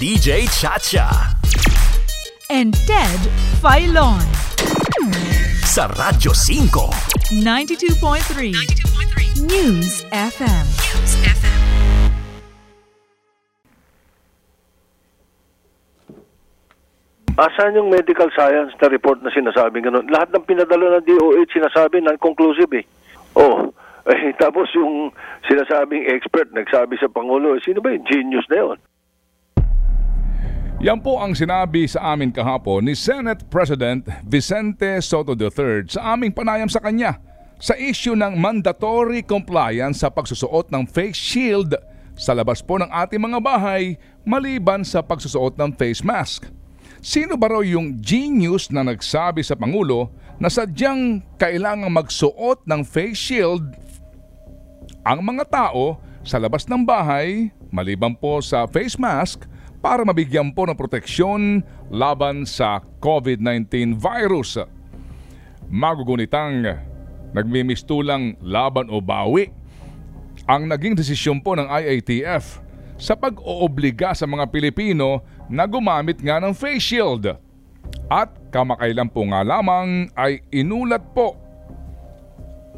DJ Chacha. and Ted Filon. Sa Radyo 5. 92.3 News FM. Asan yung medical science na report na sinasabing ganun? Lahat ng pinadala ng DOH sinasabi non-conclusive eh. Oh, eh, tapos yung sinasabing expert nagsabi sa Pangulo, eh, sino ba yung genius na yun? Yan po ang sinabi sa amin kahapon ni Senate President Vicente Soto III sa aming panayam sa kanya sa issue ng mandatory compliance sa pagsusuot ng face shield sa labas po ng ating mga bahay maliban sa pagsusuot ng face mask. Sino ba raw yung genius na nagsabi sa Pangulo na sadyang kailangang magsuot ng face shield ang mga tao sa labas ng bahay maliban po sa face mask para mabigyan po ng proteksyon laban sa COVID-19 virus. Magugunitang nagmimistulang laban o bawi ang naging desisyon po ng IATF sa pag-oobliga sa mga Pilipino na gumamit nga ng face shield. At kamakailan po nga lamang ay inulat po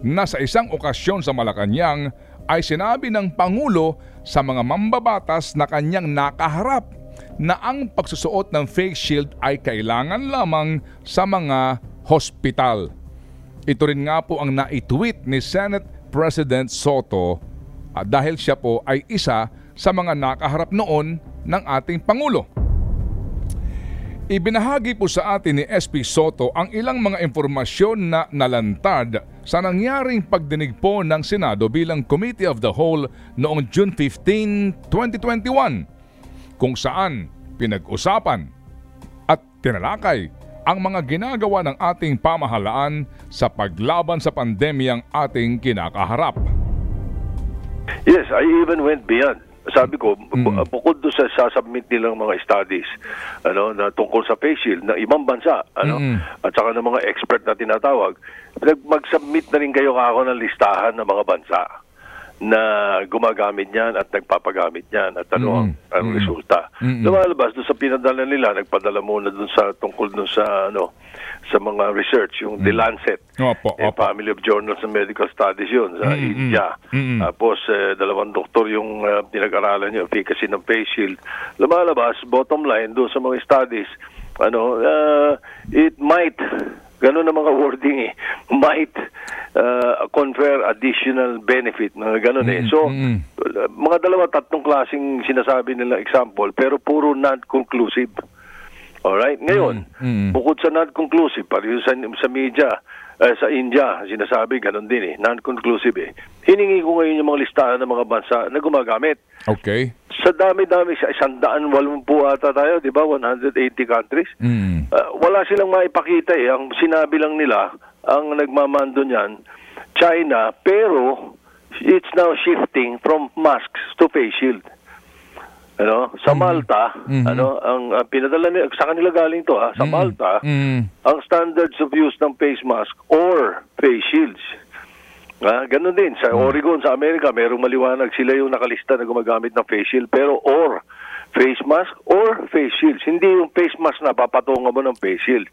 na sa isang okasyon sa Malacanang ay sinabi ng Pangulo sa mga mambabatas na kanyang nakaharap na ang pagsusuot ng face shield ay kailangan lamang sa mga hospital. Ito rin nga po ang naitweet ni Senate President Soto at dahil siya po ay isa sa mga nakaharap noon ng ating Pangulo. Ibinahagi po sa atin ni SP Soto ang ilang mga impormasyon na nalantad sa nangyaring pagdinig po ng Senado bilang Committee of the Whole noong June 15, 2021 kung saan pinag-usapan at tinalakay ang mga ginagawa ng ating pamahalaan sa paglaban sa pandemyang ating kinakaharap. Yes, I even went beyond. Sabi ko, bu- bukod doon sa sasubmit nilang mga studies ano, na tungkol sa face shield ng ibang bansa ano, Mm. at saka ng mga expert na tinatawag, mag-submit na rin kayo kako ng listahan ng mga bansa na gumagamit niyan at nagpapagamit niyan at ano ang, ang resulta. Mm-mm. Lumalabas doon sa pinadala nila, nagpadala muna doon sa tungkol doon sa ano sa mga research, yung The Lancet, Opo, eh, opo. Family of Journals of Medical Studies yun sa Mm-mm. India. Mm-mm. Tapos eh, dalawang doktor yung uh, pinag-aralan yung efficacy ng face shield. Lumalabas, bottom line doon sa mga studies, ano, uh, it might, ganun ang mga wording eh, might uh, confer additional benefit, mga ganun eh. So, Mm-mm. uh, mga dalawa, tatlong klaseng sinasabi nila example, pero puro non-conclusive. Alright? Ngayon, Mm, mm. bukod sa non-conclusive, pareho sa, sa media, eh, sa India, sinasabi, ganun din eh, non-conclusive eh. Hiningi ko ngayon yung mga listahan ng mga bansa na gumagamit. Okay? Sa dami-dami, sa isang daan walumpu ata tayo, di ba? 180 countries. Mm. Uh, wala silang maipakita eh. Ang sinabi lang nila, ang nagmamando niyan, China, pero it's now shifting from masks to face shield. Ano, sa Malta, Mhm. ano, ang uh, pinadala nila sa kanila galing to ha, sa Mm. Malta, Mm. ang standards of use ng face mask or face shields. Ah, ganun din sa Oregon sa Amerika, merong maliwanag sila yung nakalista na gumagamit ng face shield pero or face mask or face shields. Hindi yung face mask na papatungan mo ng face shield.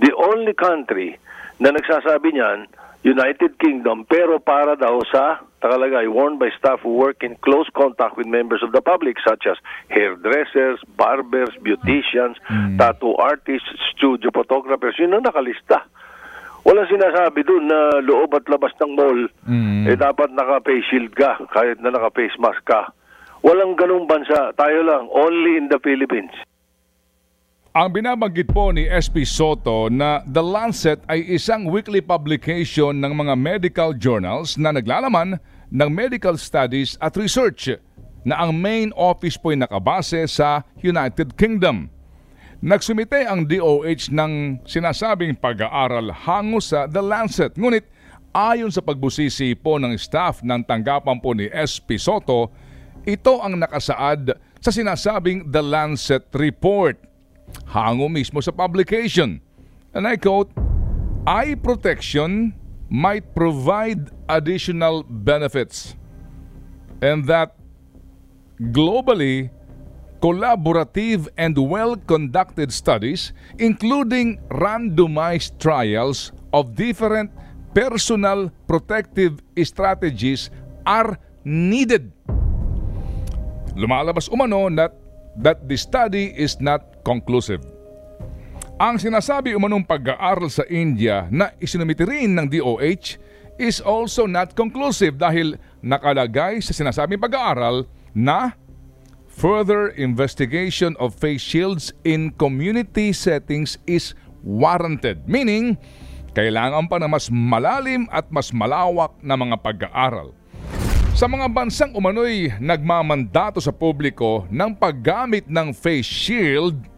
The only country na nagsasabi niyan, United Kingdom, pero para daw sa takalagay, worn by staff who work in close contact with members of the public such as hairdressers, barbers, beauticians, tattoo artists, studio photographers. Yun ang nakalista. Walang sinasabi doon na loob at labas ng mall, Mm. eh dapat naka-face shield ka, kahit na naka-face mask ka. Walang ganung bansa. Tayo lang, only in the Philippines. Ang binabanggit po ni SP Soto na The Lancet ay isang weekly publication ng mga medical journals na naglalaman ng medical studies at research na ang main office po ay nakabase sa United Kingdom. Nagsumite ang DOH ng sinasabing pag-aaral hango sa The Lancet. Ngunit ayon sa pagbusisi po ng staff ng tanggapan po ni SP Soto, ito ang nakasaad sa sinasabing The Lancet Report hango mismo sa publication. And I quote, eye protection might provide additional benefits and that globally collaborative and well-conducted studies including randomized trials of different personal protective strategies are needed. Lumalabas umano that, that the study is not conclusive. Ang sinasabi umanong pag-aaral sa India na isinumiti rin ng DOH is also not conclusive dahil nakalagay sa sinasabing pag-aaral na further investigation of face shields in community settings is warranted. Meaning, kailangan pa ng mas malalim at mas malawak na mga pag-aaral. Sa mga bansang umano'y nagmamandato sa publiko ng paggamit ng face shield,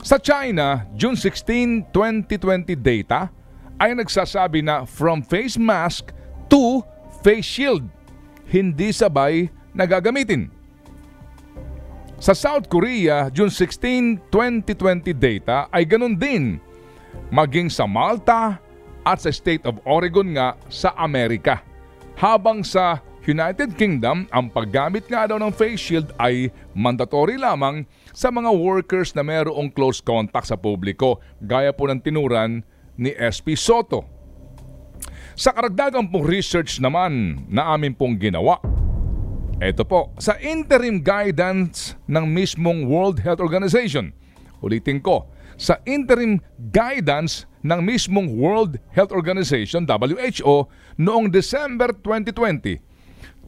sa China, June 16, 2020 data ay nagsasabi na from face mask to face shield, hindi sabay nagagamitin. Sa South Korea, June 16, 2020 data ay ganun din. Maging sa Malta at sa State of Oregon nga sa Amerika. Habang sa United Kingdom, ang paggamit nga daw ng face shield ay mandatory lamang sa mga workers na mayroong close contact sa publiko, gaya po ng tinuran ni SP Soto. Sa karagdagang pong research naman na amin pong ginawa, ito po, sa interim guidance ng mismong World Health Organization, ulitin ko, sa interim guidance ng mismong World Health Organization, WHO, noong December 2020,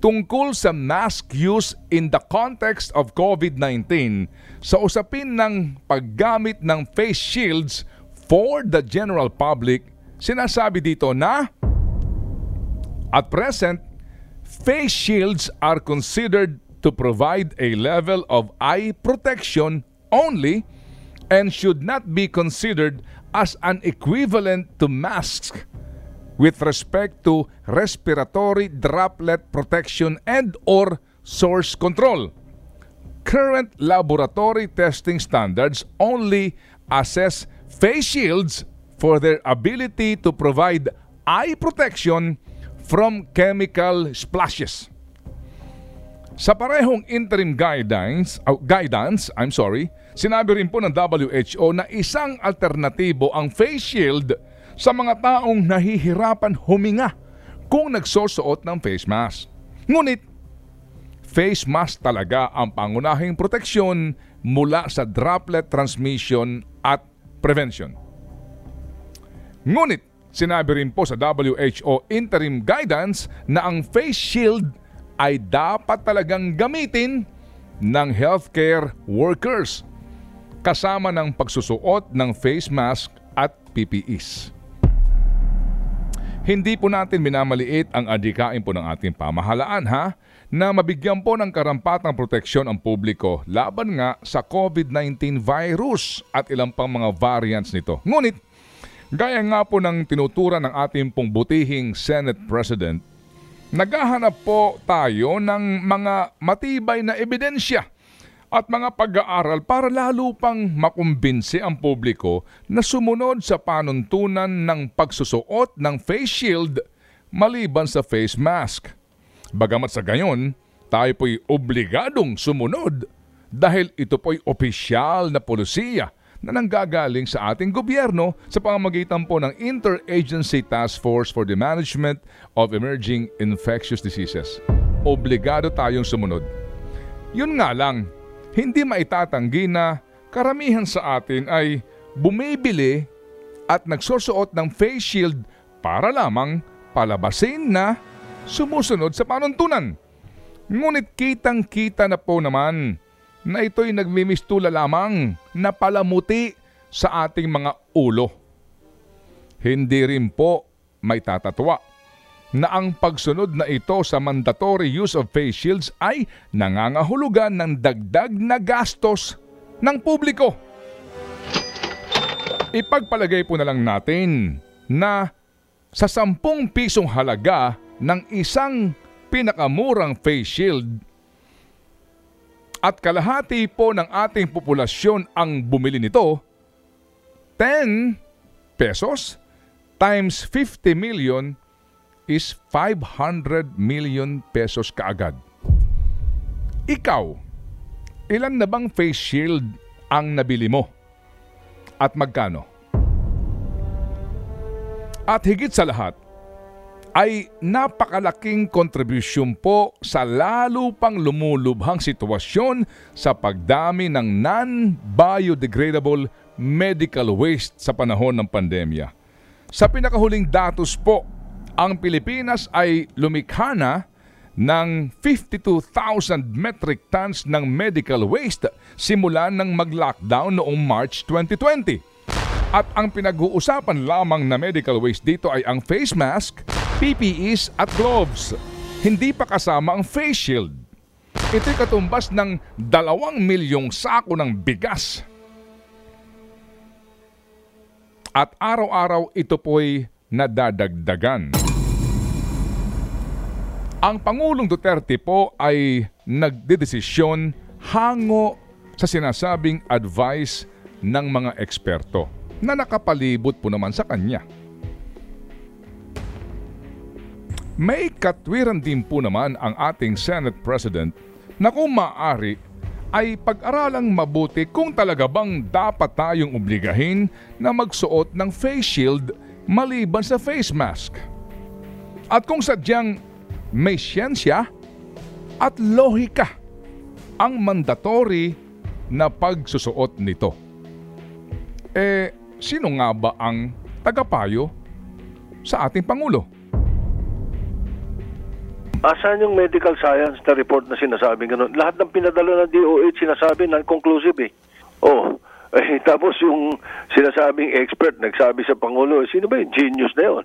tungkol sa mask use in the context of COVID-19 sa usapin ng paggamit ng face shields for the general public, sinasabi dito na at present, face shields are considered to provide a level of eye protection only and should not be considered as an equivalent to masks with respect to respiratory droplet protection and or source control. Current laboratory testing standards only assess face shields for their ability to provide eye protection from chemical splashes. Sa parehong interim guidance, uh, guidance, I'm sorry, sinabi rin po ng WHO na isang alternatibo ang face shield sa mga taong nahihirapan huminga kung nagsosuot ng face mask. Ngunit, face mask talaga ang pangunahing proteksyon mula sa droplet transmission at prevention. Ngunit, sinabi rin po sa WHO interim guidance na ang face shield ay dapat talagang gamitin ng healthcare workers kasama ng pagsusuot ng face mask at PPEs. Hindi po natin minamaliit ang adikain po ng ating pamahalaan ha na mabigyan po ng karampatang proteksyon ang publiko laban nga sa COVID-19 virus at ilang pang mga variants nito. Ngunit, gaya nga po ng tinuturan ng ating pong butihing Senate President, naghahanap po tayo ng mga matibay na ebidensya at mga pag-aaral para lalo pang makumbinsi ang publiko na sumunod sa panuntunan ng pagsusuot ng face shield maliban sa face mask. Bagamat sa gayon, tayo po'y obligadong sumunod dahil ito po'y opisyal na polisiya na nanggagaling sa ating gobyerno sa pamamagitan po ng Interagency Task Force for the Management of Emerging Infectious Diseases. Obligado tayong sumunod. Yun nga lang, hindi maitatanggi na karamihan sa atin ay bumibili at nagsusuot ng face shield para lamang palabasin na sumusunod sa panuntunan. Ngunit kitang-kita na po naman na ito'y nagmimistula lamang na palamuti sa ating mga ulo. Hindi rin po may tatatwa na ang pagsunod na ito sa mandatory use of face shields ay nangangahulugan ng dagdag na gastos ng publiko. Ipagpalagay po na lang natin na sa 10 pisong halaga ng isang pinakamurang face shield at kalahati po ng ating populasyon ang bumili nito, 10 pesos times 50 million is 500 million pesos kaagad. Ikaw, ilan na bang face shield ang nabili mo? At magkano? At higit sa lahat, ay napakalaking kontribusyon po sa lalo pang lumulubhang sitwasyon sa pagdami ng non-biodegradable medical waste sa panahon ng pandemya. Sa pinakahuling datos po, ang Pilipinas ay lumikha na ng 52,000 metric tons ng medical waste simula ng mag-lockdown noong March 2020. At ang pinag-uusapan lamang na medical waste dito ay ang face mask, PPEs at gloves. Hindi pa kasama ang face shield. Ito'y katumbas ng dalawang milyong sako ng bigas. At araw-araw ito po'y nadadagdagan. Ang Pangulong Duterte po ay nagdedesisyon hango sa sinasabing advice ng mga eksperto na nakapalibot po naman sa kanya. May katwiran din po naman ang ating Senate President na kung maaari ay pag-aralang mabuti kung talaga bang dapat tayong obligahin na magsuot ng face shield maliban sa face mask. At kung sadyang may siyensya at lohika ang mandatory na pagsusuot nito. Eh, sino nga ba ang tagapayo sa ating Pangulo? Asan yung medical science na report na sinasabing ganun? Lahat ng pinadala ng DOH sinasabi non-conclusive eh. Oh, eh, tapos yung sinasabing expert nagsabi sa Pangulo, eh, sino ba yung genius na yun?